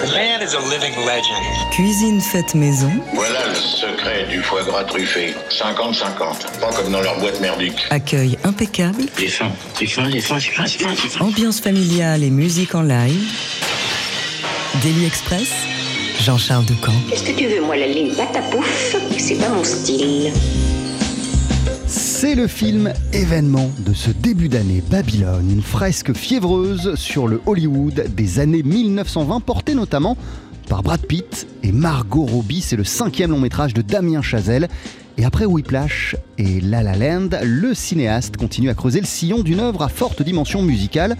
The man is a living legend. Cuisine faite maison. Voilà le secret du foie gras truffé. 50-50. Pas comme dans leur boîte merdique. Accueil impeccable. J'ai faim. J'ai faim, j'ai faim, j'ai faim, j'ai faim, j'ai faim. Ambiance familiale et musique en live. Daily Express. Jean-Charles Ducamp. Qu'est-ce que tu veux, moi, la ligne patapouf? C'est pas mon style. C'est le film événement de ce début d'année Babylone, une fresque fiévreuse sur le Hollywood des années 1920, portée notamment par Brad Pitt et Margot Robbie. C'est le cinquième long métrage de Damien Chazelle. Et après Whiplash et La La Land, le cinéaste continue à creuser le sillon d'une œuvre à forte dimension musicale,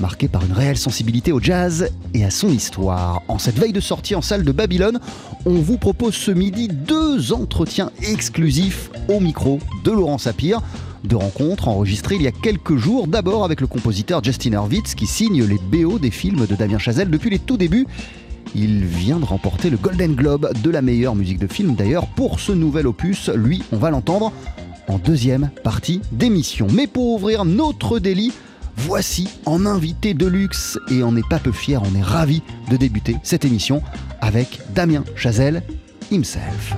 marquée par une réelle sensibilité au jazz et à son histoire. En cette veille de sortie en salle de Babylone, on vous propose ce midi deux entretiens exclusifs au micro de Laurent Sapir. Deux rencontres enregistrées il y a quelques jours, d'abord avec le compositeur Justin Hurwitz qui signe les BO des films de Damien Chazelle depuis les tout débuts. Il vient de remporter le Golden Globe de la meilleure musique de film d'ailleurs pour ce nouvel opus. Lui, on va l'entendre en deuxième partie d'émission. Mais pour ouvrir notre délit, voici en invité de luxe et on n'est pas peu fier, on est ravi de débuter cette émission avec Damien Chazelle himself.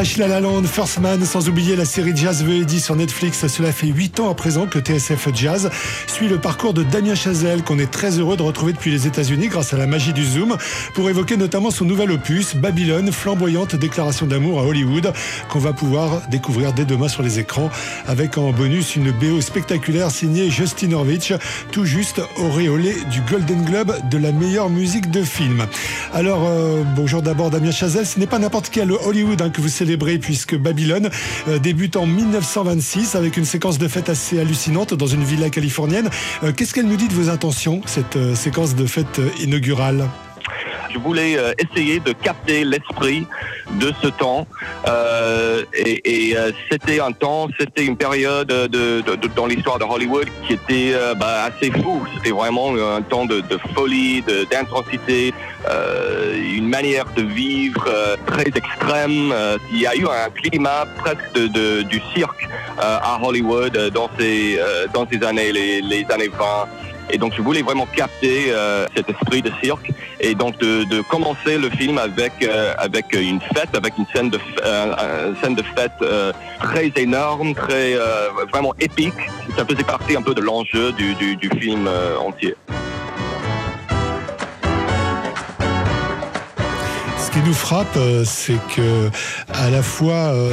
Whiplash, La La First Man, sans oublier la série Jazz Eddy sur Netflix. Cela fait 8 ans à présent que TSF Jazz suit le parcours de Damien Chazelle, qu'on est très heureux de retrouver depuis les États-Unis grâce à la magie du Zoom, pour évoquer notamment son nouvel opus, Babylone, flamboyante déclaration d'amour à Hollywood, qu'on va pouvoir découvrir dès demain sur les écrans, avec en bonus une BO spectaculaire signée Justin Horvitch, tout juste auréolé du Golden Globe de la meilleure musique de film. Alors, euh, bonjour d'abord Damien Chazelle, ce n'est pas n'importe quel Hollywood hein, que vous célébrez puisque Babylone euh, débute en 1926 avec une séquence de fête assez hallucinante dans une villa californienne. Euh, Qu'est-ce qu'elle nous dit de vos intentions, cette séquence de fête inaugurale? Je voulais euh, essayer de capter l'esprit de ce temps. Euh, et euh, c'était un temps, c'était une période de, de- de- dans l'histoire de Hollywood qui était bah, assez fou. C'était vraiment un temps de, folie, d'intensité, une manière de vivre très extrême. Il y a eu un climat presque du cirque à Hollywood dans ces, dans ces années, les années 20. Et donc je voulais vraiment capter euh, cet esprit de cirque et donc de, commencer le film avec euh, avec une fête, avec une scène de euh, scène de fête très énorme, très vraiment épique. Ça faisait partie un peu de l'enjeu du, film entier. Qui nous frappe, euh, c'est que à la fois euh,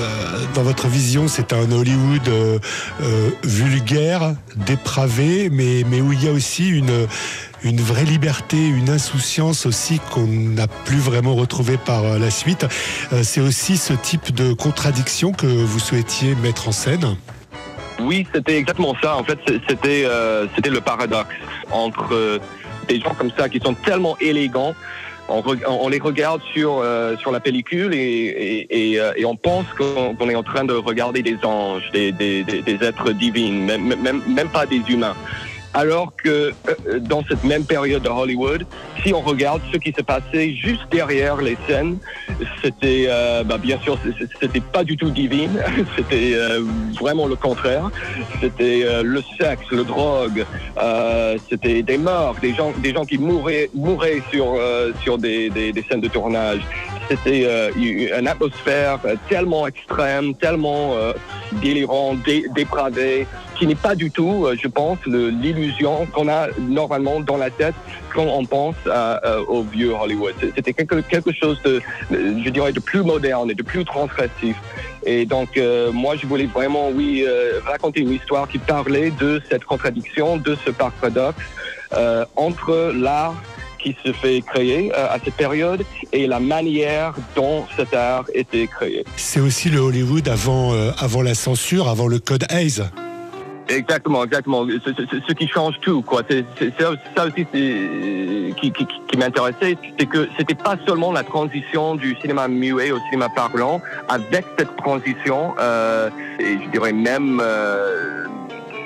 dans votre vision, c'est un Hollywood euh, vulgaire, dépravé, mais, mais où il y a aussi une, une vraie liberté, une insouciance aussi qu'on n'a plus vraiment retrouvée par la suite. C'est aussi ce type de contradiction que vous souhaitiez mettre en scène. Oui, c'était exactement ça. En fait, c'était c'était le paradoxe entre des gens comme ça qui sont tellement élégants. On, on les regarde sur euh, sur la pellicule et, et, euh, on pense qu'on est en train de regarder des anges, des, des, des, des êtres divins, même, même, même pas des humains. Alors que euh, dans cette même période de Hollywood, si on regarde ce qui se passait juste derrière les scènes, c'était euh, bah, bien sûr c'était pas du tout divine, c'était euh, vraiment le contraire. C'était euh, le sexe, le drogue, euh, c'était des morts, des gens, des gens qui mouraient, mouraient sur euh, sur des, des, scènes de tournage. C'était euh, une atmosphère euh, tellement extrême, tellement euh, délirant, dé- dépravé, qui n'est pas du tout, euh, je pense, l'illusion qu'on a normalement dans la tête quand on pense euh, au vieux Hollywood. C'était quelque, chose de, je dirais, de plus moderne et de plus transgressif. Et donc, euh, moi, je voulais vraiment, oui, raconter une histoire qui parlait de cette contradiction, de ce paradoxe entre l'art qui se fait créer à cette période et la manière dont cet art était créé. C'est aussi le Hollywood avant, avant la censure, avant le code Hayes. Exactement, exactement. Ce, qui change tout, quoi. C'est ça aussi qui, m'intéressait, c'est que c'était pas seulement la transition du cinéma muet au cinéma parlant. Avec cette transition, euh, et je dirais même euh,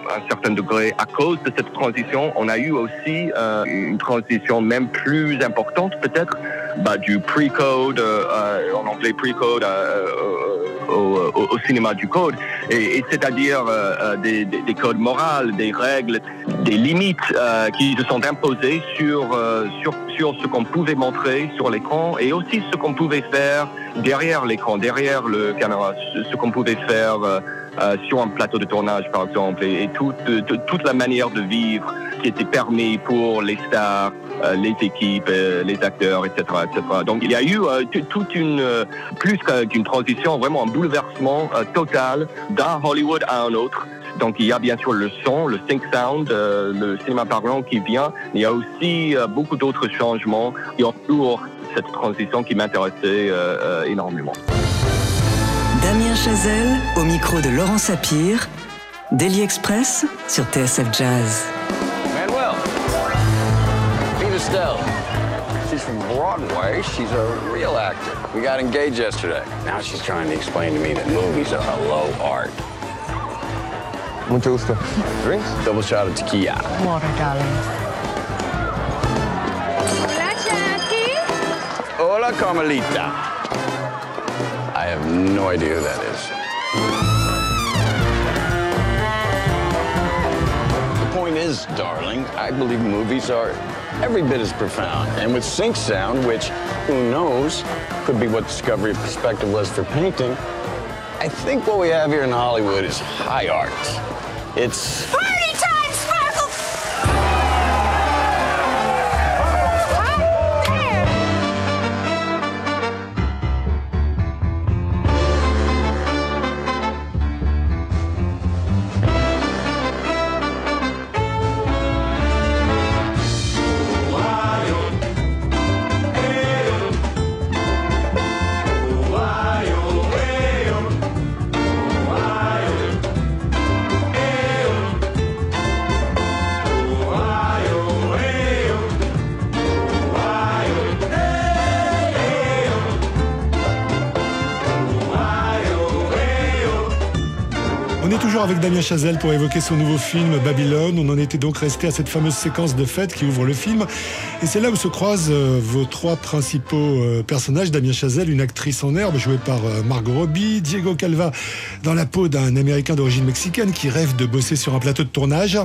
à un certain degré à cause de cette transition, on a eu aussi euh, une transition même plus importante peut-être bah, du pre-code, euh, euh, en anglais pre-code, euh, au, cinéma du code, et, c'est-à-dire des, des- des codes moraux, des règles, des limites qui se sont imposées sur, sur, sur ce qu'on pouvait montrer sur l'écran et aussi ce qu'on pouvait faire derrière l'écran, derrière le caméra, ce, qu'on pouvait faire sur un plateau de tournage par exemple, et, et toute, toute- toute la manière de vivre qui était permis pour les stars, les équipes, euh, les acteurs, etc., etc. Donc il y a eu euh, toute une, euh, plus qu'une transition, vraiment un bouleversement euh, total d'un Hollywood à un autre. Donc il y a bien sûr le son, le sync sound, euh, le cinéma parlant qui vient. Il y a aussi euh, beaucoup d'autres changements qui entourent cette transition qui m'intéressait euh, euh, énormément. Damien Chazelle au micro de Laurent Sapir. Daily Express sur TSF Jazz. Manuel. Estelle. She's from Broadway. She's a real actor. We got engaged yesterday. Now she's trying to explain to me that movies are a low art. Mucho gusto. Drinks? Double shot of tequila. Water, darling. Hola, Carmelita. I have no idea who that is. The point is, darling, I believe movies are every bit as profound. And with sync sound, which, who knows, could be what discovery of perspective was for painting, I think what we have here in Hollywood is high art. It's Party avec Damien Chazelle pour évoquer son nouveau film Babylone. On en était donc resté à cette fameuse séquence de fête qui ouvre le film. Et c'est là où se croisent euh, vos trois principaux euh, personnages. Damien Chazelle, une actrice en herbe jouée par euh, Margot Robbie. Diego Calva dans la peau d'un Américain d'origine mexicaine qui rêve de bosser sur un plateau de tournage.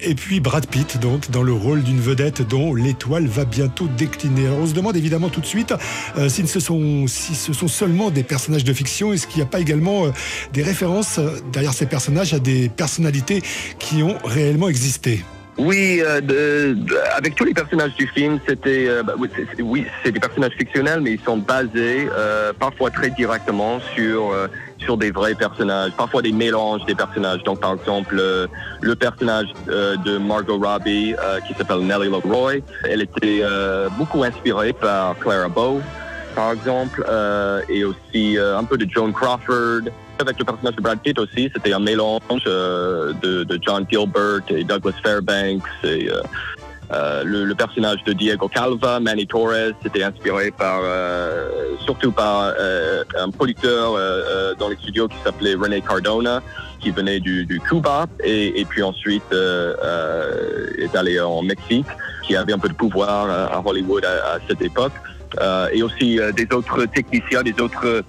Et puis Brad Pitt, donc, dans le rôle d'une vedette dont l'étoile va bientôt décliner. Alors on se demande évidemment tout de suite euh, si, ce sont, si ce sont seulement des personnages de fiction, est-ce qu'il n'y a pas également euh, des références euh, derrière ces personnages à des personnalités qui ont réellement existé? Oui, avec tous les personnages du film, c'était bah, oui, c'est- des personnages fictionnels, mais ils sont basés parfois très directement sur sur des vrais personnages, parfois des mélanges des personnages. Donc, par exemple, euh, le personnage euh, de Margot Robbie, euh, qui s'appelle Nellie LeRoy, elle était beaucoup inspirée par Clara Bow, par exemple, et aussi un peu de Joan Crawford. Avec le personnage de Brad Pitt aussi, c'était un mélange de, de John Gilbert et Douglas Fairbanks. Et, euh, le, le personnage de Diego Calva, Manny Torres, c'était inspiré par, euh, surtout par euh, un producteur euh, euh, dans les studios qui s'appelait René Cardona, qui venait du, du Cuba et, et puis ensuite est allé en Mexique, qui avait un peu de pouvoir à Hollywood à, à cette époque. Et aussi des autres techniciens, des autres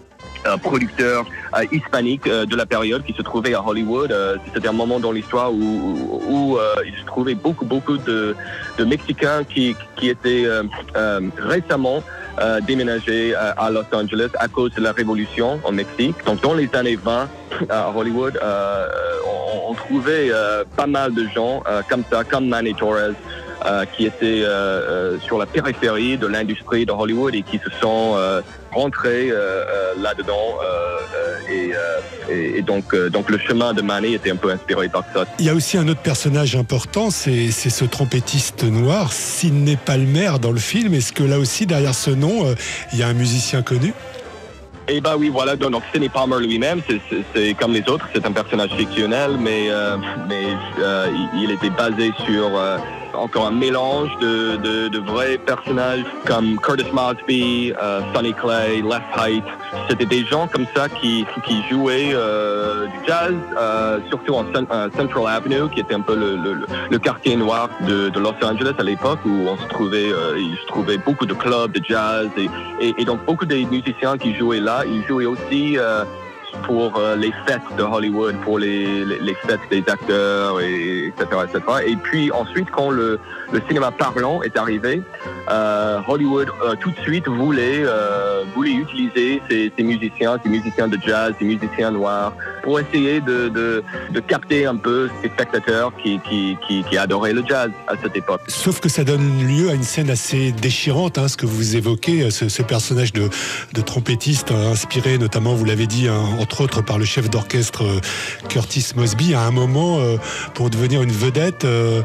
producteurs euh, hispaniques euh, de la période qui se trouvaient à Hollywood. Euh, C'était un moment dans l'histoire où, où, euh, il se trouvait beaucoup, beaucoup de, de Mexicains qui, qui étaient récemment déménagés à, Los Angeles à cause de la révolution en Mexique. Donc dans les années 20 à Hollywood, on, on trouvait pas mal de gens comme ça, comme Manny Torres, qui étaient sur la périphérie de l'industrie de Hollywood et qui se sont rentrés euh, euh, là-dedans. euh, et, et- et donc, donc le chemin de Manny était un peu inspiré par ça. Il y a aussi un autre personnage important, c'est c'est ce trompettiste noir, Sidney Palmer dans le film. Est-ce que là aussi, derrière ce nom, il y a un musicien connu? Et bah oui, voilà, donc Sidney Palmer lui-même, c'est- comme les autres, c'est un personnage fictionnel, mais, euh, mais euh, il, il était basé sur euh, encore un mélange de, de, vrais personnages comme Curtis Mosby, euh, Sonny Clay, Les Height. C'était des gens comme ça qui, qui jouaient euh, du jazz, euh, surtout en Cen- Central Avenue, qui était un peu le, le- quartier noir de, Los Angeles à l'époque, où on se trouvait, il se trouvait beaucoup de clubs de jazz et, et, et donc beaucoup des musiciens qui jouaient là, ils jouaient aussi pour euh, les fêtes de Hollywood, pour les, les, fêtes des acteurs, et, etc., etc. Et puis ensuite, quand le, le cinéma parlant est arrivé, euh, Hollywood euh, tout de suite voulait, voulait utiliser ces, musiciens, ces musiciens de jazz, ces musiciens noirs, pour essayer de, de, de capter un peu ces spectateurs qui, qui, qui, adoraient le jazz à cette époque. Sauf que ça donne lieu à une scène assez déchirante, hein, ce que vous évoquez, ce, personnage de, de trompettiste euh, inspiré notamment, vous l'avez dit, hein, entre autres par le chef d'orchestre euh, Curtis Mosby. À un moment, euh, pour devenir une vedette, euh,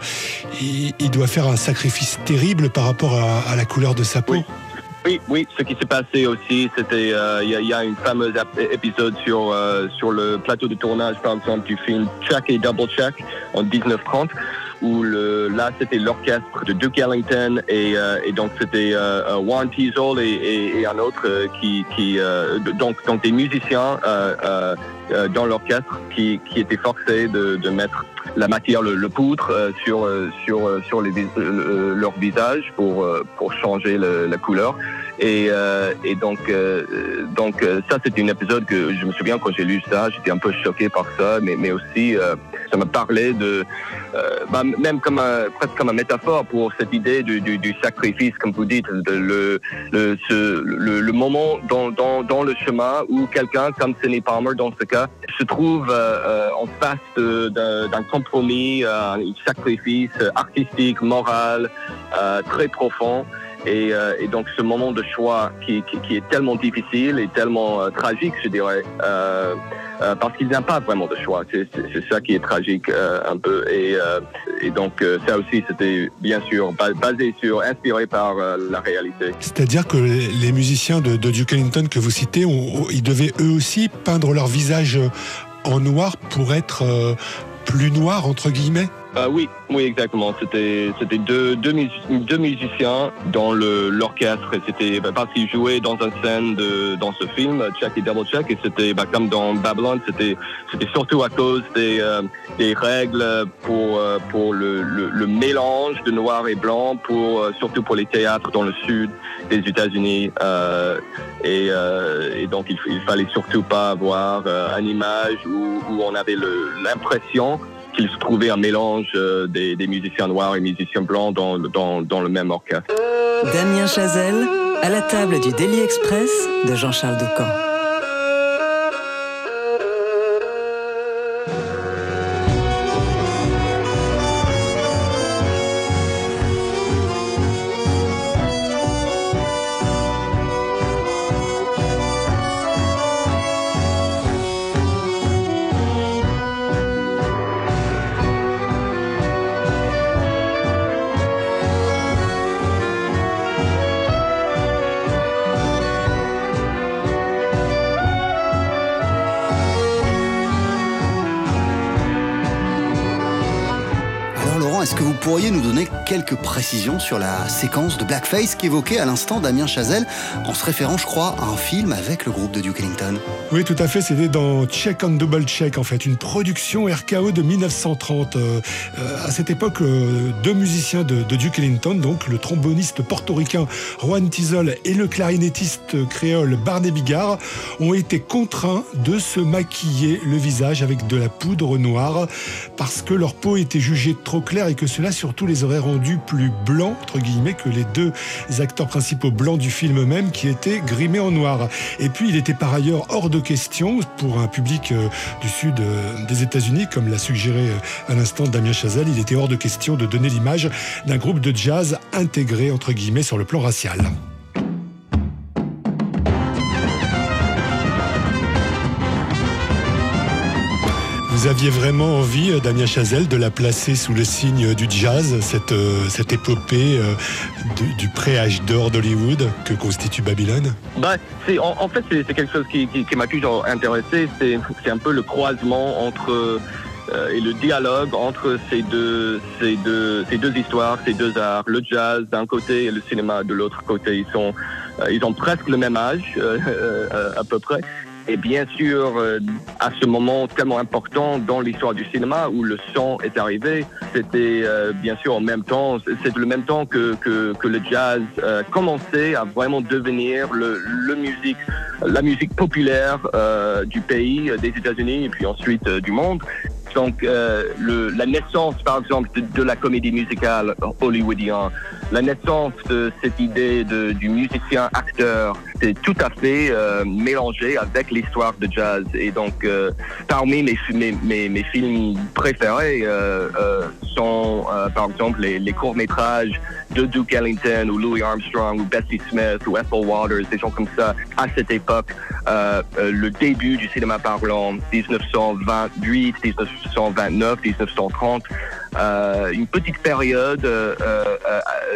il, doit faire un sacrifice terrible par rapport à, la couleur de sa peau. Oui. Oui, ce qui s'est passé aussi, c'était, il y, a- une fameuse épisode sur, sur le plateau de tournage, par exemple, du film Check et Double Check en 1930, où là, c'était l'orchestre de Duke Ellington et, euh, donc c'était euh, euh, Teasle et, un autre euh, qui, donc, des musiciens dans l'orchestre qui, qui étaient forcés de, mettre la matière, le, le poudre sur, sur, sur les, leur visage pour, pour changer la couleur. Et, donc, donc ça, c'est un épisode que je me souviens quand j'ai lu ça, j'étais un peu choqué par ça, mais, mais aussi ça me parlait de, euh, bah, même comme un, presque comme une métaphore pour cette idée du, sacrifice, comme vous dites, le, le, le, moment dans, dans, dans le chemin où quelqu'un comme Sidney Palmer, dans ce cas, se trouve euh, euh, en face d'un compromis, un sacrifice artistique, moral, très profond. Et, donc ce moment de choix qui, qui, est tellement difficile et tellement tragique, je dirais, euh, parce qu'il n'y a pas vraiment de choix. C'est ça qui est tragique euh, un peu. Et, euh, donc ça aussi, c'était bien sûr ba- basé sur, inspiré par la réalité. C'est-à-dire que les musiciens de, Duke Ellington que vous citez, ils devaient eux aussi peindre leur visage en noir pour être plus noir, entre guillemets? Euh, oui, oui, exactement. C'était c'était deux, deux, deux musiciens dans le- l'orchestre. C'était bah, parce qu'ils jouaient dans une scène de, dans ce film, Check et Double Check, et c'était bah, comme dans Babylon, c'était c'était surtout à cause des, euh, des règles pour euh, pour le, le, le mélange de noir et blanc, pour euh, surtout pour les théâtres dans le sud des États-Unis. euh, et, et donc il, il fallait surtout pas avoir une image où, où on avait l'impression qu'il se trouvait un mélange euh, des, musiciens noirs et musiciens blancs dans, dans, le même orchestre. Damien Chazelle, à la table du Daily Express de Jean-Charles Doucan. Pourriez nous donner quelques précisions sur la séquence de Blackface qu'évoquait à l'instant Damien Chazelle en se référant, je crois, à un film avec le groupe de Duke Ellington? Oui, tout à fait. C'était dans Check and Double Check, en fait, une production RKO de 1930. Euh, à cette époque, euh, deux musiciens de, de Duke Ellington, donc le tromboniste portoricain Juan Tizol et le clarinettiste créole Barney Bigard, ont été contraints de se maquiller le visage avec de la poudre noire parce que leur peau était jugée trop claire et que cela surtout les aurait rendus plus blancs, entre guillemets, que les deux acteurs principaux blancs du film même, qui étaient grimés en noir. Et puis, il était par ailleurs hors de question pour un public euh, du sud euh, des États-Unis, comme l'a suggéré euh, à l'instant Damien Chazelle, il était hors de question de donner l'image d'un groupe de jazz intégré, entre guillemets, sur le plan racial. Vous aviez vraiment envie, euh, Damien Chazelle, de la placer sous le signe du jazz, cette, euh, cette épopée euh, du, pré-âge d'or d'Hollywood que constitue Babylone? Bah, en, en fait, c'est, quelque chose qui, qui, m'a toujours intéressé. C'est, un peu le croisement entre et le dialogue entre ces deux, ces deux, ces deux histoires, ces deux arts, le jazz d'un côté et le cinéma de l'autre côté. Ils sont, ils ont presque le même âge, à peu près. Et bien sûr, euh, à ce moment tellement important dans l'histoire du cinéma où le son est arrivé, c'était euh, bien sûr en même temps, c'est le même temps que, que, que le jazz euh, commençait à vraiment devenir le, le musique, la musique populaire euh, du pays, euh, des États-Unis et puis ensuite euh, du monde. Donc, euh, le, la naissance, par exemple, de, de la comédie musicale hollywoodienne, la naissance de cette idée de, du musicien-acteur, c'est tout à fait euh, mélangé avec l'histoire de jazz. Et donc, euh, parmi mes, mes, mes, films préférés euh, sont, par exemple, les, courts-métrages de Duke Ellington ou Louis Armstrong ou Bessie Smith ou Ethel Waters, des gens comme ça, à cette époque, le début du cinéma parlant, 1928, 1929, 1930, euh, une petite période euh, euh,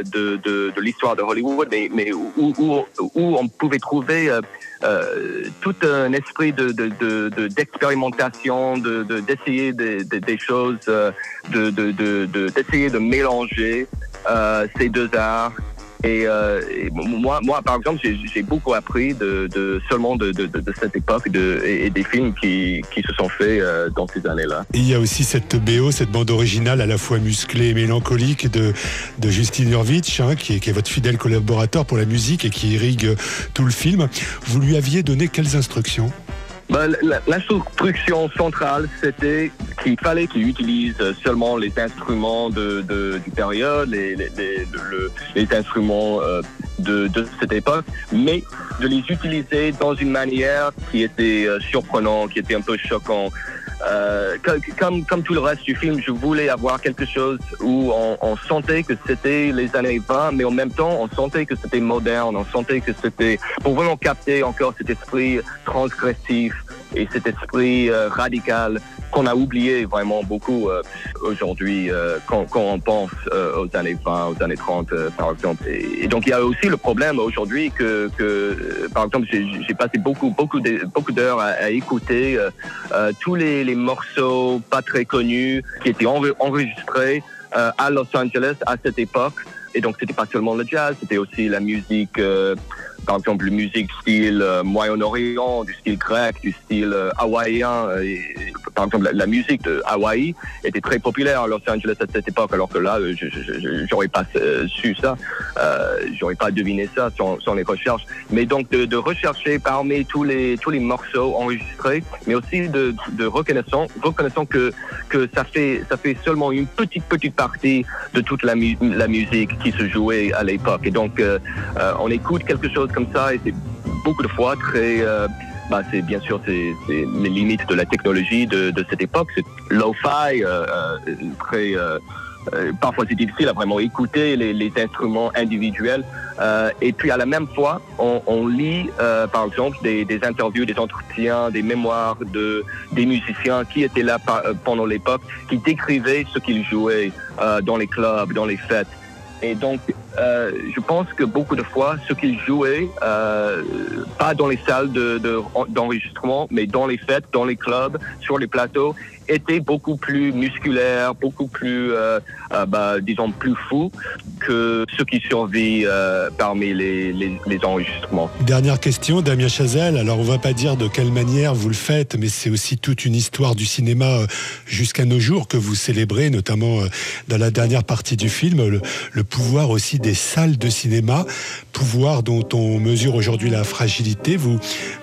de, de, de l'histoire de Hollywood, mais, mais où, où, où on pouvait trouver euh, euh, tout un esprit de, de, de, de- d'expérimentation, de, de, d'essayer des, des- choses, euh, de, de, de, de- d'essayer de mélanger euh, ces deux arts. Et, euh, moi, moi, par exemple, j'ai, beaucoup appris de, de seulement de, de, de, cette époque et, et des films qui, qui se sont faits euh, dans ces années-là. Il y a aussi cette BO, cette bande originale à la fois musclée et mélancolique de, de Justin Hurwitz, hein, qui, qui est votre fidèle collaborateur pour la musique et qui irrigue tout le film. Vous lui aviez donné quelles instructions? Ben, la- L'instruction centrale, c'était qu'il fallait qu'il utilise seulement les instruments de, de- du période, les, les, les, le- les instruments euh, de, de cette époque, mais de les utiliser dans une manière qui était euh, surprenante, qui était un peu choquant. Euh, co- comme, comme tout le reste du film, je voulais avoir quelque chose où on, on sentait que c'était les années 20, mais en même temps, on sentait que c'était moderne, on sentait que c'était pour vraiment capter encore cet esprit transgressif et cet esprit euh, radical qu'on a oublié vraiment beaucoup euh, aujourd'hui euh, quand, quand on pense euh, aux années 20, aux années 30 euh, par exemple. Et, donc il y a aussi le problème aujourd'hui que, que euh, par exemple j'ai passé beaucoup beaucoup de- beaucoup d'heures à, à écouter euh, tous les, les morceaux pas très connus qui étaient enre- enregistrés à Los Angeles à cette époque. Et donc c'était pas seulement le jazz, c'était aussi la musique euh, par exemple, la musique style euh, Moyen-Orient, du style grec, du style euh, hawaïen. euh, et- par exemple, la, musique de Hawaï était très populaire à Los Angeles à cette époque, alors que là, j'aurais pas su ça, j'aurais pas deviné ça sans, les recherches. Mais donc de, rechercher parmi tous les tous les morceaux enregistrés, mais aussi de, reconnaissant, reconnaissant que que ça fait ça fait seulement une petite petite partie de toute la musique qui se jouait à l'époque. Et donc euh, euh, on écoute quelque chose comme ça et c'est beaucoup de fois très euh, bah, c'est bien sûr c'est les limites de la technologie de, cette époque. C'est euh, très parfois c'est difficile à vraiment écouter les, instruments individuels. Et puis à la même fois on, lit par exemple des, interviews des entretiens des mémoires de des musiciens qui étaient là pendant l'époque qui décrivaient ce qu'ils jouaient dans les clubs dans les fêtes et donc, euh, je pense que beaucoup de fois, ce qu'ils jouaient, euh, pas dans les salles de- de- d'enregistrement, mais dans les fêtes, dans les clubs, sur les plateaux, était beaucoup plus musculaire, beaucoup plus, euh, euh, bah, disons, plus fou que ce qui survit euh, parmi les, les, les enregistrements. Dernière question, Damien Chazelle. Alors, on va pas dire de quelle manière vous le faites, mais c'est aussi toute une histoire du cinéma jusqu'à nos jours que vous célébrez, notamment dans la dernière partie du film, le, le pouvoir aussi des salles de cinéma, pouvoir dont on mesure aujourd'hui la fragilité. Vous,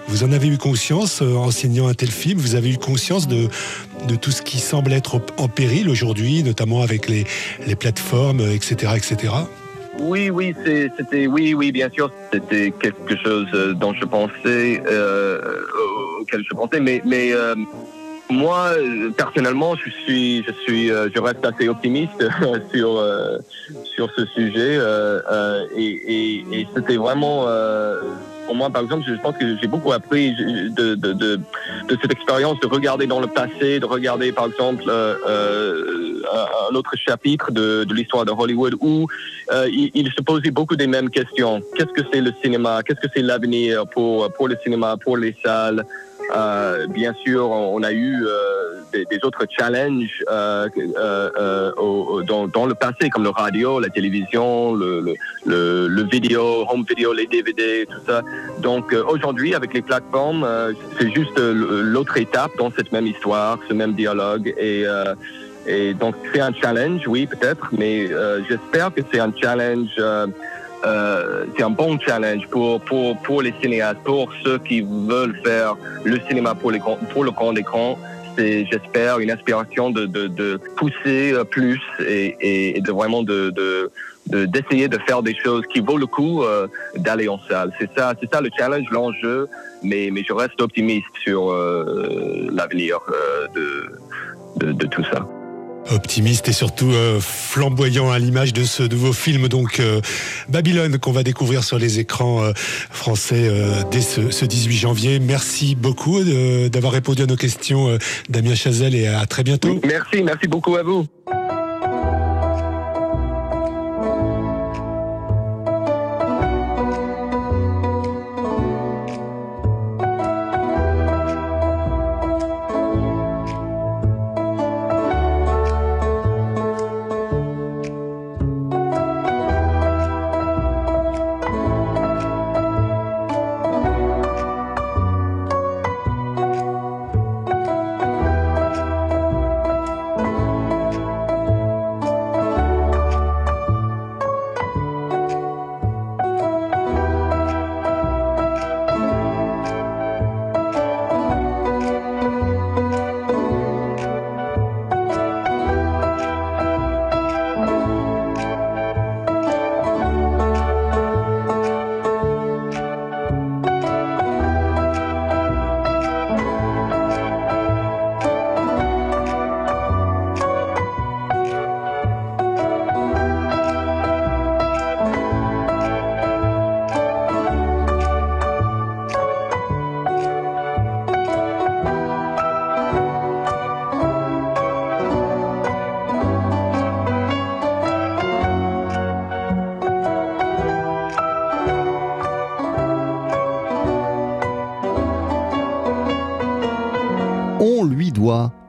vous en avez eu conscience en signant un tel film? Vous avez eu conscience de, de tout ce qui semble être en péril aujourd'hui, notamment avec les, les plateformes, etc., etc. Oui, oui, c'était, oui, oui, bien sûr, c'était quelque chose euh, dont je pensais, euh, auquel je pensais, mais, mais euh, moi, personnellement, je suis, je suis, euh, je reste assez optimiste sur euh, sur ce sujet euh, et, et, et c'était vraiment pour moi, par exemple, je pense que j'ai beaucoup appris de, de, de, de cette expérience de regarder dans le passé, de regarder, par exemple, euh, euh, un autre chapitre de, l'histoire de Hollywood où euh, il, il, se posait beaucoup des mêmes questions. Qu'est-ce que c'est le cinéma? Qu'est-ce que c'est l'avenir pour, pour le cinéma, pour les salles? Euh, bien sûr, on a eu euh, des, des, autres challenges euh, euh, euh au, dans, dans, le passé, comme le radio, la télévision, le, le, le, le vidéo, home video, les DVD, tout ça. Donc aujourd'hui, avec les plateformes, c'est juste l'autre étape dans cette même histoire, ce même dialogue. Et, et donc c'est un challenge, oui, peut-être, mais j'espère que c'est un challenge euh, c'est un bon challenge pour, pour, pour les cinéastes, pour ceux qui veulent faire le cinéma pour, les, pour le grand écran. C'est, j'espère, une inspiration de, de, de pousser plus et, et de vraiment de, de, d'essayer de faire des choses qui vaut le coup euh, d'aller en salle. C'est ça, c'est ça le challenge, l'enjeu. Mais, mais je reste optimiste sur euh, l'avenir euh, de, de, de tout ça optimiste et surtout euh, flamboyant à l'image de ce nouveau film donc euh, Babylone qu'on va découvrir sur les écrans euh, français dès ce, ce, 18 janvier. Merci beaucoup d'avoir répondu à nos questions Damien Chazelle et à très bientôt. Merci, merci beaucoup à vous.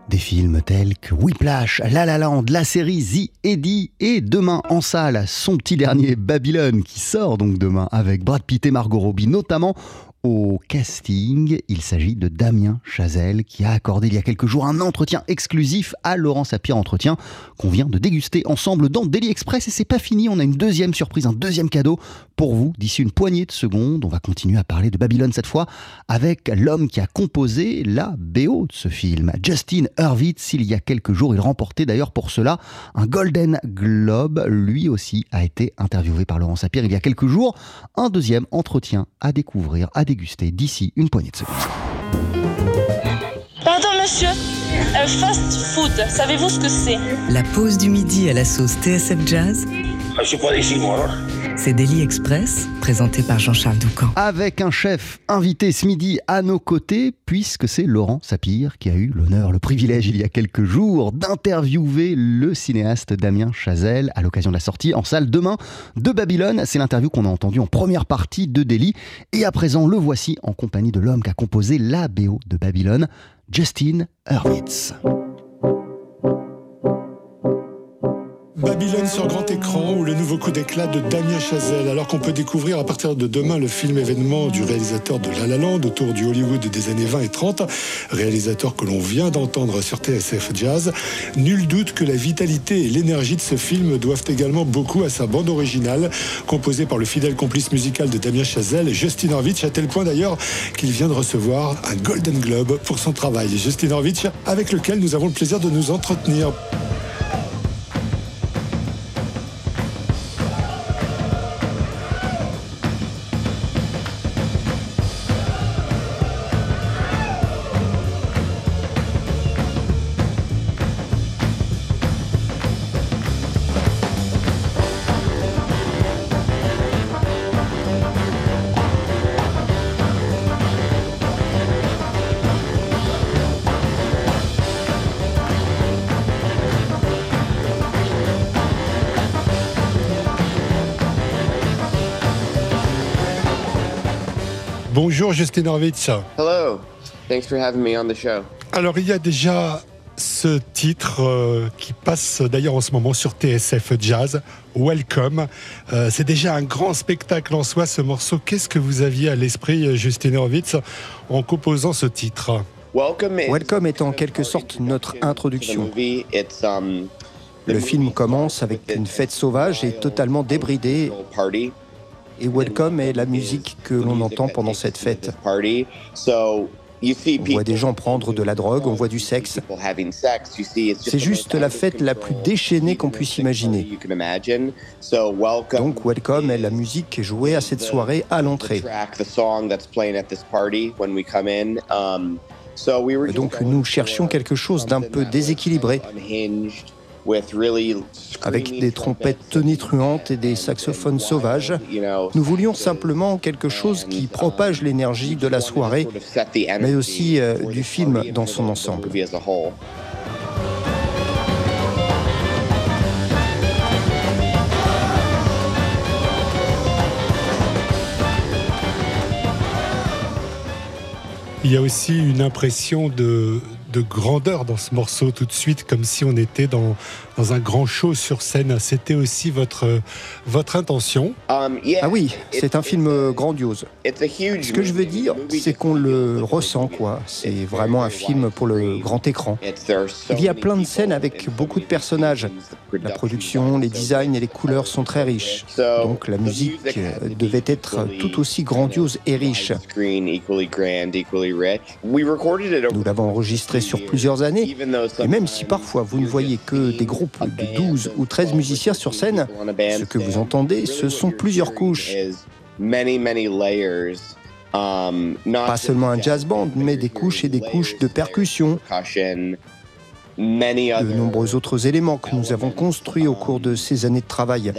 Des films tels que Whiplash, La La Land, la série The Eddie et demain en salle son petit dernier Babylone qui sort donc demain avec Brad Pitt et Margot Robbie notamment au casting. Il s'agit de Damien Chazelle qui a accordé il y a quelques jours un entretien exclusif à Laurent Sapir Entretien qu'on vient de déguster ensemble dans Daily Express et c'est pas fini, on a une deuxième surprise, un deuxième cadeau pour vous d'ici une poignée de secondes. On va continuer à parler de Babylone cette fois avec l'homme qui a composé la BO de ce film, Justin Hurwitz. Il y a quelques jours, il remportait d'ailleurs pour cela un Golden Globe. Lui aussi a été interviewé par Laurent Sapir il y a quelques jours. Un deuxième entretien à découvrir, à déguster d'ici une poignée de secondes. Pardon monsieur, un fast food, savez-vous ce que c'est? La pause du midi à la sauce TSF Jazz? Je suis pas ici moi. C'est Daily Express, présenté par Jean-Charles Doucan. Avec un chef invité ce midi à nos côtés, puisque c'est Laurent Sapir qui a eu l'honneur, le privilège il y a quelques jours d'interviewer le cinéaste Damien Chazelle à l'occasion de la sortie en salle demain de Babylone. C'est l'interview qu'on a entendue en première partie de Daily. Et à présent, le voici en compagnie de l'homme qui a composé la BO de Babylone, Justin Hurwitz. Babylone sur grand écran ou le nouveau coup d'éclat de Damien Chazelle, alors qu'on peut découvrir à partir de demain le film événement du réalisateur de La La Land autour du Hollywood des années 20 et 30, réalisateur que l'on vient d'entendre sur TSF Jazz. Nul doute que la vitalité et l'énergie de ce film doivent également beaucoup à sa bande originale, composée par le fidèle complice musical de Damien Chazelle, Justin Horvitch, à tel point d'ailleurs qu'il vient de recevoir un Golden Globe pour son travail. Justin Horvitch, avec lequel nous avons le plaisir de nous entretenir. Bonjour Justin Horvitz. Hello. Thanks for having me on the show. Alors il y a déjà ce titre euh, qui passe d'ailleurs en ce moment sur TSF Jazz, Welcome. Euh, c'est déjà un grand spectacle en soi ce morceau. Qu'est-ce que vous aviez à l'esprit, Justin Horvitz, en composant ce titre? Welcome est en quelque sorte notre introduction. um, Le film commence avec une fête sauvage et totalement débridée et Welcome est la musique que l'on entend pendant cette fête. On voit des gens prendre de la drogue, on voit du sexe. C'est juste la fête la plus déchaînée qu'on puisse imaginer. Donc Welcome est la musique jouée à cette soirée à l'entrée. Donc nous cherchions quelque chose d'un peu déséquilibré avec des trompettes tonitruantes et des saxophones sauvages. Nous voulions simplement quelque chose qui propage l'énergie de la soirée, mais aussi euh, du film dans son ensemble. Il y a aussi une impression de, de grandeur dans ce morceau tout de suite, comme si on était dans, dans un grand show sur scène. C'était aussi votre, votre intention Um, Ah oui, c'est un film grandiose. Ce que je veux dire, c'est qu'on le ressent, quoi. C'est vraiment un film pour le grand écran. Il y a plein de scènes avec beaucoup de personnages. La production, les designs et les couleurs sont très riches. Donc la musique euh, devait être tout aussi grandiose et riche. Nous l'avons enregistré sur plusieurs années. Et même si parfois vous ne voyez que des groupes de 12 ou 13 musiciens sur scène, ce que vous entendez, ce sont plusieurs couches. Pas seulement un jazz band, mais des couches et des couches de percussion, de nombreux autres éléments que nous avons construits au cours de ces années de travail.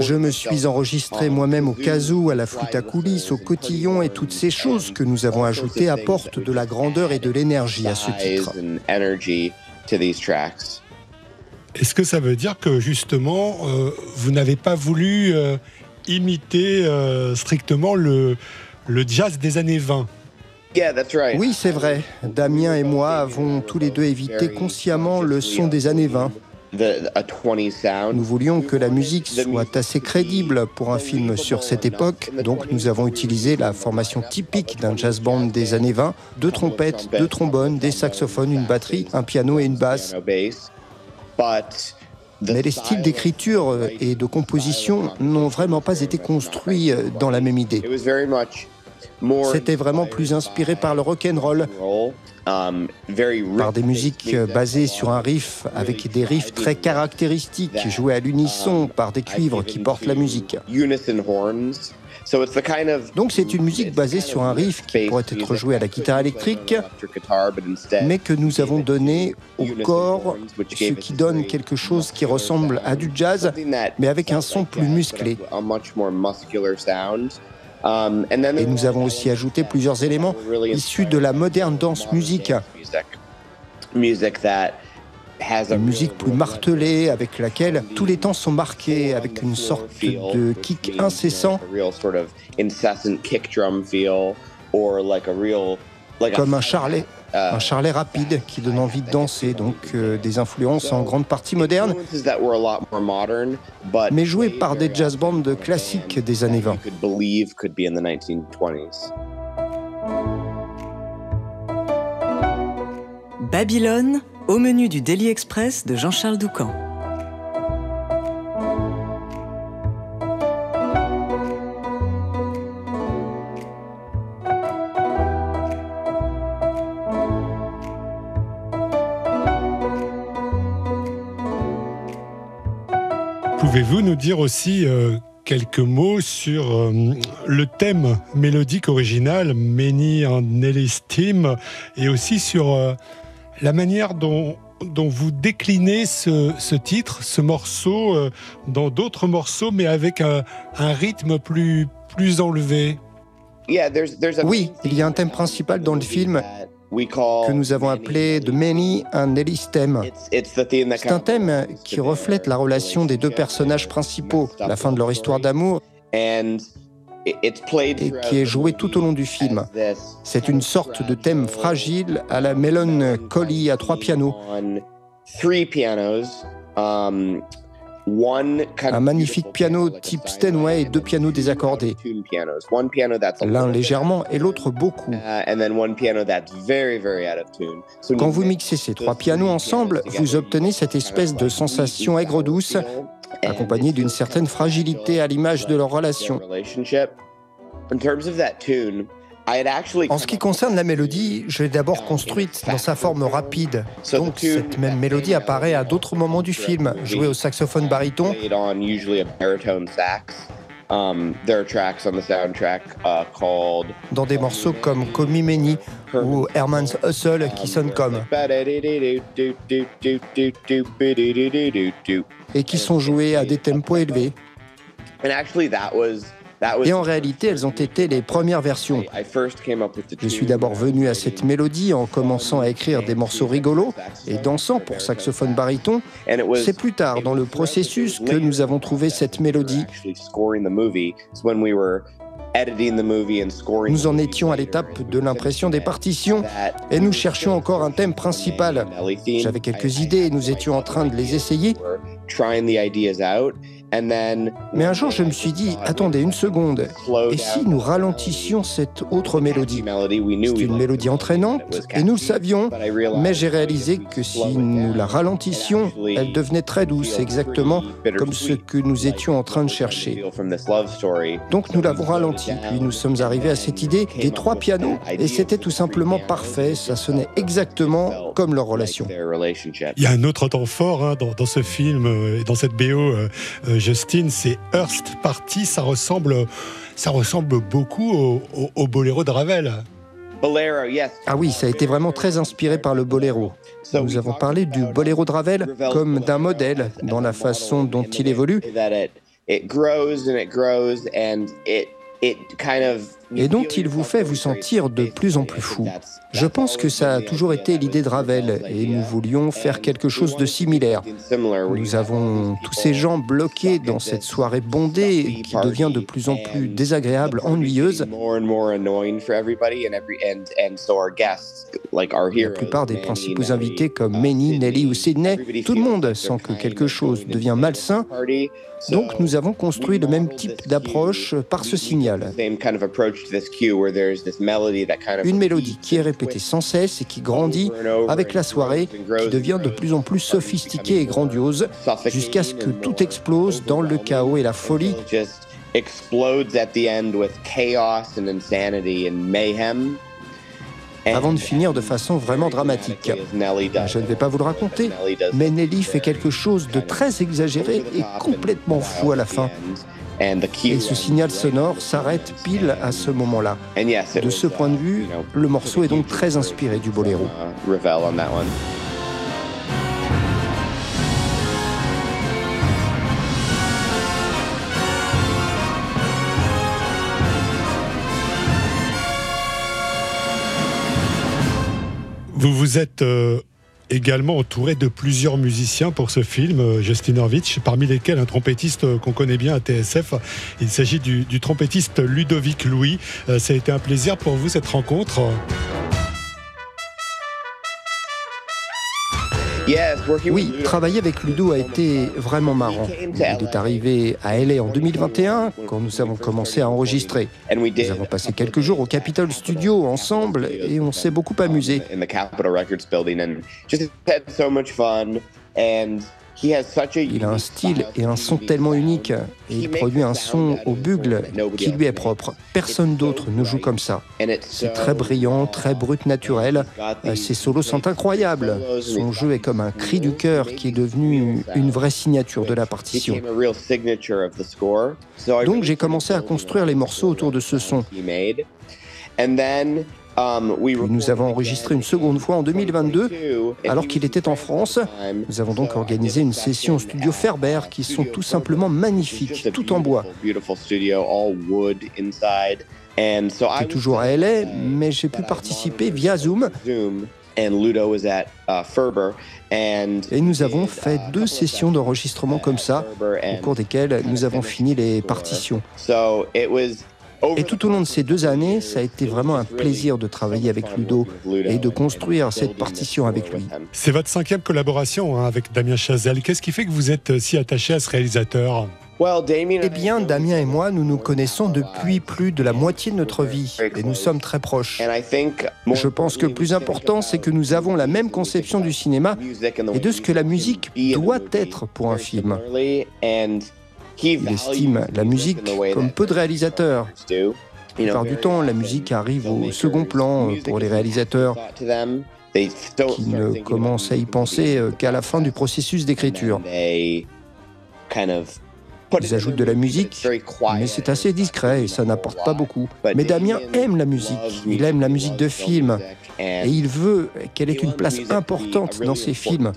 Je me suis enregistré moi-même au kazoo, à la flûte à coulisses, au cotillon et toutes ces choses que nous avons ajoutées apportent de la grandeur et de l'énergie à ce titre. Est-ce que ça veut dire que justement, euh, vous n'avez pas voulu euh, imiter euh, strictement le, le jazz des années 20 Oui, c'est vrai. Damien et moi avons tous les deux évité consciemment le son des années 20. Nous voulions que la musique soit assez crédible pour un film sur cette époque, donc nous avons utilisé la formation typique d'un jazz band des années 20, deux trompettes, deux trombones, des saxophones, une batterie, un piano et une basse. Mais les styles d'écriture et de composition n'ont vraiment pas été construits dans la même idée. C'était vraiment plus inspiré par le rock and roll, par des musiques basées sur un riff avec des riffs très caractéristiques joués à l'unisson par des cuivres qui portent la musique. Donc c'est une musique basée sur un riff qui pourrait être joué à la guitare électrique, mais que nous avons donné au corps, ce qui donne quelque chose qui ressemble à du jazz, mais avec un son plus musclé. Et nous avons aussi ajouté plusieurs éléments issus de la moderne danse musique. Une musique plus martelée avec laquelle tous les temps sont marqués avec une sorte de kick incessant comme un charlet. Un charlet rapide qui donne envie de danser, donc euh, des influences en grande partie modernes, mais jouées par des jazz bands classiques des années 20. Babylone, au menu du Daily Express de Jean-Charles Doucan. Pouvez-vous nous dire aussi euh, quelques mots sur euh, le thème mélodique original, Many en Nelly's Team, et aussi sur euh, la manière dont, dont vous déclinez ce, titre, ce morceau, dans d'autres morceaux, mais avec un, rythme plus, plus enlevé. Oui, il y a un thème principal dans le film que nous avons appelé The Many Nelly's Theme. C'est un thème qui reflète la relation des deux personnages principaux, la fin de leur histoire d'amour, et qui est joué tout au long du film. C'est une sorte de thème fragile à la Melon Collie à trois pianos. Un magnifique piano type Steinway et deux pianos désaccordés. L'un légèrement et l'autre beaucoup. Quand vous mixez ces trois pianos ensemble, vous obtenez cette espèce de sensation aigre-douce, accompagnée d'une certaine fragilité à l'image de leur relation. En ce qui concerne la mélodie, je l'ai d'abord construite dans sa forme rapide. Donc cette même mélodie apparaît à d'autres moments du film, jouée au saxophone baryton. Dans des morceaux comme Many ou Herman's Hustle qui sonnent comme et qui sont joués à des tempos élevés. Et en réalité, elles ont été les premières versions. Je suis d'abord venu à cette mélodie en commençant à écrire des morceaux rigolos et dansants pour saxophone baryton. C'est plus tard dans le processus que nous avons trouvé cette mélodie. Nous en étions à l'étape de l'impression des partitions et nous cherchions encore un thème principal. J'avais quelques idées et nous étions en train de les essayer. Mais un jour, je me suis dit, attendez une seconde, et si nous ralentissions cette autre mélodie C'est une mélodie entraînante, et nous le savions, mais j'ai réalisé que si nous la ralentissions, elle devenait très douce, exactement comme ce que nous étions en train de chercher. Donc nous l'avons ralenti, puis nous sommes arrivés à cette idée des trois pianos, et c'était tout simplement parfait, ça sonnait exactement comme leur relation. Il y a un autre temps fort hein, dans, ce film euh, et dans cette BO. Euh, euh, Justine, c'est Hearst Party. Ça ressemble, ça ressemble beaucoup au, boléro de Ravel. Ah oui, ça a été vraiment très inspiré par le boléro. Nous avons parlé du boléro de Ravel comme d'un modèle dans la façon dont il évolue et dont il vous fait vous sentir de plus en plus fou. Je pense que ça a toujours été l'idée de Ravel et nous voulions faire quelque chose de similaire. Nous avons tous ces gens bloqués dans cette soirée bondée qui devient de plus en plus désagréable, ennuyeuse. La plupart des principaux invités comme Manny, Nelly ou Sidney, tout le monde sent que quelque chose devient malsain. Donc nous avons construit le même type d'approche par ce signal. Une mélodie qui est répétée sans cesse et qui grandit avec la soirée, qui devient de plus en plus sophistiquée et grandiose, jusqu'à ce que tout explose dans le chaos et la folie. Avant de finir de façon vraiment dramatique. Je ne vais pas vous le raconter, mais Nelly fait quelque chose de très exagéré et complètement fou à la fin. Et ce signal sonore s'arrête pile à ce moment-là. De ce point de vue, le morceau est donc très inspiré du boléro. Uh, vous vous êtes euh, également entouré de plusieurs musiciens pour ce film, euh, Justin Horvitch, parmi lesquels un trompettiste euh, qu'on connaît bien à TSF. Il s'agit du, trompettiste Ludovic Louis. Euh, ça a été un plaisir pour vous cette rencontre. Oui, travailler avec Ludo a été vraiment marrant. Il est arrivé à LA en 2021 quand nous avons commencé à enregistrer. Nous avons passé quelques jours au Capitol Studio ensemble et on s'est beaucoup amusé. Il a un style et un son tellement unique et il produit un son au bugle qui lui est propre. Personne d'autre ne joue comme ça. C'est très brillant, très brut, naturel. Ses solos sont incroyables. Son jeu est comme un cri du cœur qui est devenu une vraie signature de la partition. Donc j'ai commencé à construire les morceaux autour de ce son. Nous avons enregistré une seconde fois en 2022, alors qu'il était en France. Nous avons donc organisé une session au studio Ferber qui sont tout simplement magnifiques, tout en bois. C'est toujours à LA, mais j'ai pu participer via Zoom. Et nous avons fait deux sessions d'enregistrement comme ça, au cours desquelles nous avons fini les partitions. Et tout au long de ces deux années, ça a été vraiment un plaisir de travailler avec Ludo et de construire cette partition avec lui. C'est votre cinquième collaboration hein, avec Damien Chazelle. Qu'est-ce qui fait que vous êtes si attaché à ce réalisateur? Eh bien, Damien et moi, nous nous connaissons depuis plus de la moitié de notre vie et nous sommes très proches. Je pense que le plus important, c'est que nous avons la même conception du cinéma et de ce que la musique doit être pour un film. Il estime la musique comme peu de réalisateurs. La plupart du temps, la musique arrive au second plan pour les réalisateurs qui ne commencent à y penser qu'à la fin du processus d'écriture. Ils ajoutent de la musique, mais c'est assez discret et ça n'apporte pas beaucoup. Mais Damien aime la musique, il aime la musique de film. et il veut qu'elle ait une place importante dans ses films,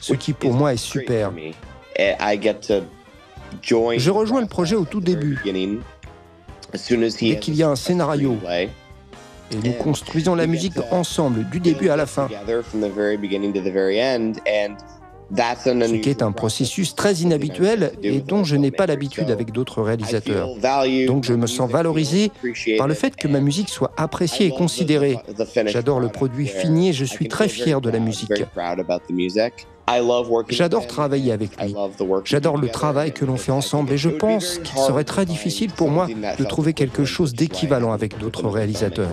ce qui pour moi est super. Je rejoins le projet au tout début, dès qu'il y a un scénario. Et nous construisons la musique ensemble, du début à la fin. Ce qui est un processus très inhabituel et dont je n'ai pas l'habitude avec d'autres réalisateurs. Donc je me sens valorisé par le fait que ma musique soit appréciée et considérée. J'adore le produit fini et je suis très fier de la musique. J'adore travailler avec lui. J'adore le travail que l'on fait ensemble et je pense qu'il serait très difficile pour moi de trouver quelque chose d'équivalent avec d'autres réalisateurs.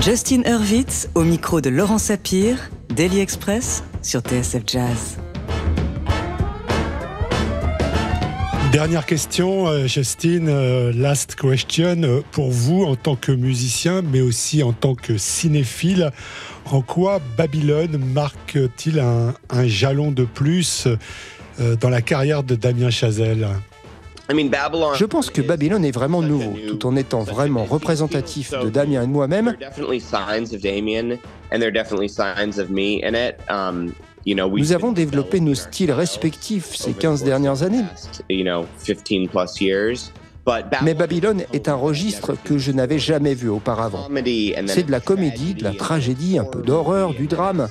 Justin Hurwitz au micro de Laurent Sapir, Daily Express sur TSF Jazz. Dernière question, euh, Justine, euh, last question. Euh, pour vous, en tant que musicien, mais aussi en tant que cinéphile, en quoi Babylone marque-t-il un, jalon de plus dans la carrière de Damien Chazelle? Je pense que Babylone est vraiment nouveau, tout en étant vraiment représentatif de Damien et de moi-même. Nous avons développé nos styles respectifs ces 15 dernières années. Mais Babylone est un registre que je n'avais jamais vu auparavant. C'est de la comédie, de la tragédie, un peu d'horreur, du drame.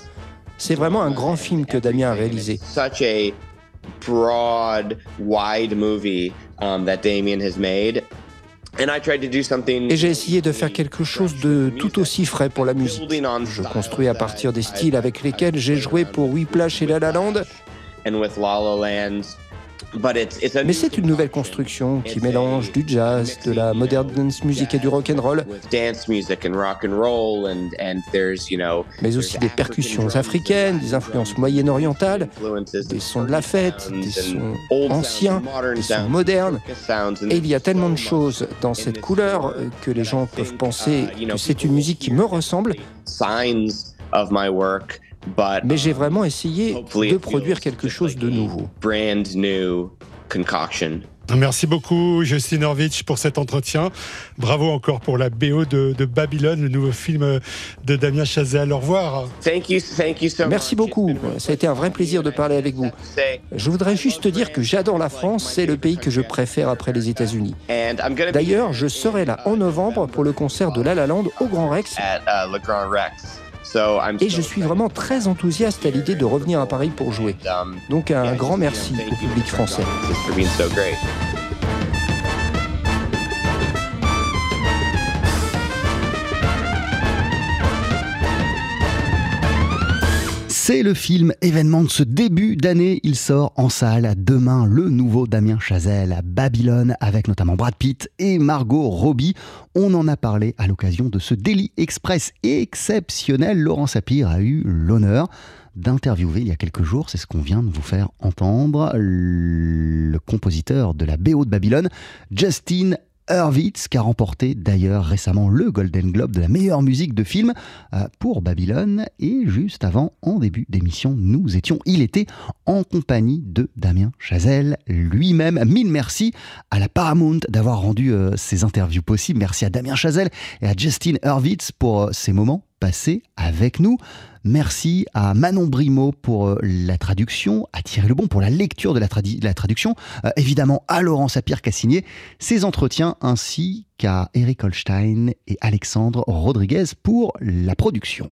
C'est vraiment un grand film que Damien a réalisé. Et j'ai essayé de faire quelque chose de tout aussi frais pour la musique. Je construis à partir des styles avec lesquels j'ai joué pour Whiplash et La La Land. Mais c'est une nouvelle construction qui mélange du jazz, de la modern dance music et du rock and roll, mais aussi des percussions africaines, des influences moyen-orientales, des sons de la fête, des sons anciens, des sons modernes. Et il y a tellement de choses dans cette couleur que les gens peuvent penser que c'est une musique qui me ressemble. Mais j'ai vraiment essayé de produire quelque chose de nouveau. Merci beaucoup, Justin Horvitch, pour cet entretien. Bravo encore pour la BO de, Babylone, le nouveau film de Damien Chazelle. Au revoir. Merci beaucoup. Ça a été un vrai plaisir de parler avec vous. Je voudrais juste dire que j'adore la France. C'est le pays que je préfère après les États-Unis. D'ailleurs, je serai là en novembre pour le concert de La La Land au Grand Rex. Et je suis vraiment très enthousiaste à l'idée de revenir à Paris pour jouer. Donc un grand merci au public français. C'est le film événement de ce début d'année. Il sort en salle demain le nouveau Damien Chazelle à Babylone avec notamment Brad Pitt et Margot Robbie. On en a parlé à l'occasion de ce Daily Express exceptionnel. Laurent Sapir a eu l'honneur d'interviewer il y a quelques jours, c'est ce qu'on vient de vous faire entendre, le compositeur de la BO de Babylone, Justin Hurwitz, qui a remporté d'ailleurs récemment le Golden Globe de la meilleure musique de film euh, pour Babylone. Et juste avant, en début d'émission, nous étions, il était en compagnie de Damien Chazelle lui-même. Mille merci à la Paramount d'avoir rendu euh, ces interviews possibles. Merci à Damien Chazelle et à Justin Hurwitz pour euh, ces moments passés avec nous. Merci à Manon Brimaud pour euh, la traduction, à Thierry Lebon pour la lecture de la, traduction, euh, évidemment à Laurent Sapir qui a signé ces entretiens, ainsi qu'à Eric Holstein et Alexandre Rodriguez pour la production.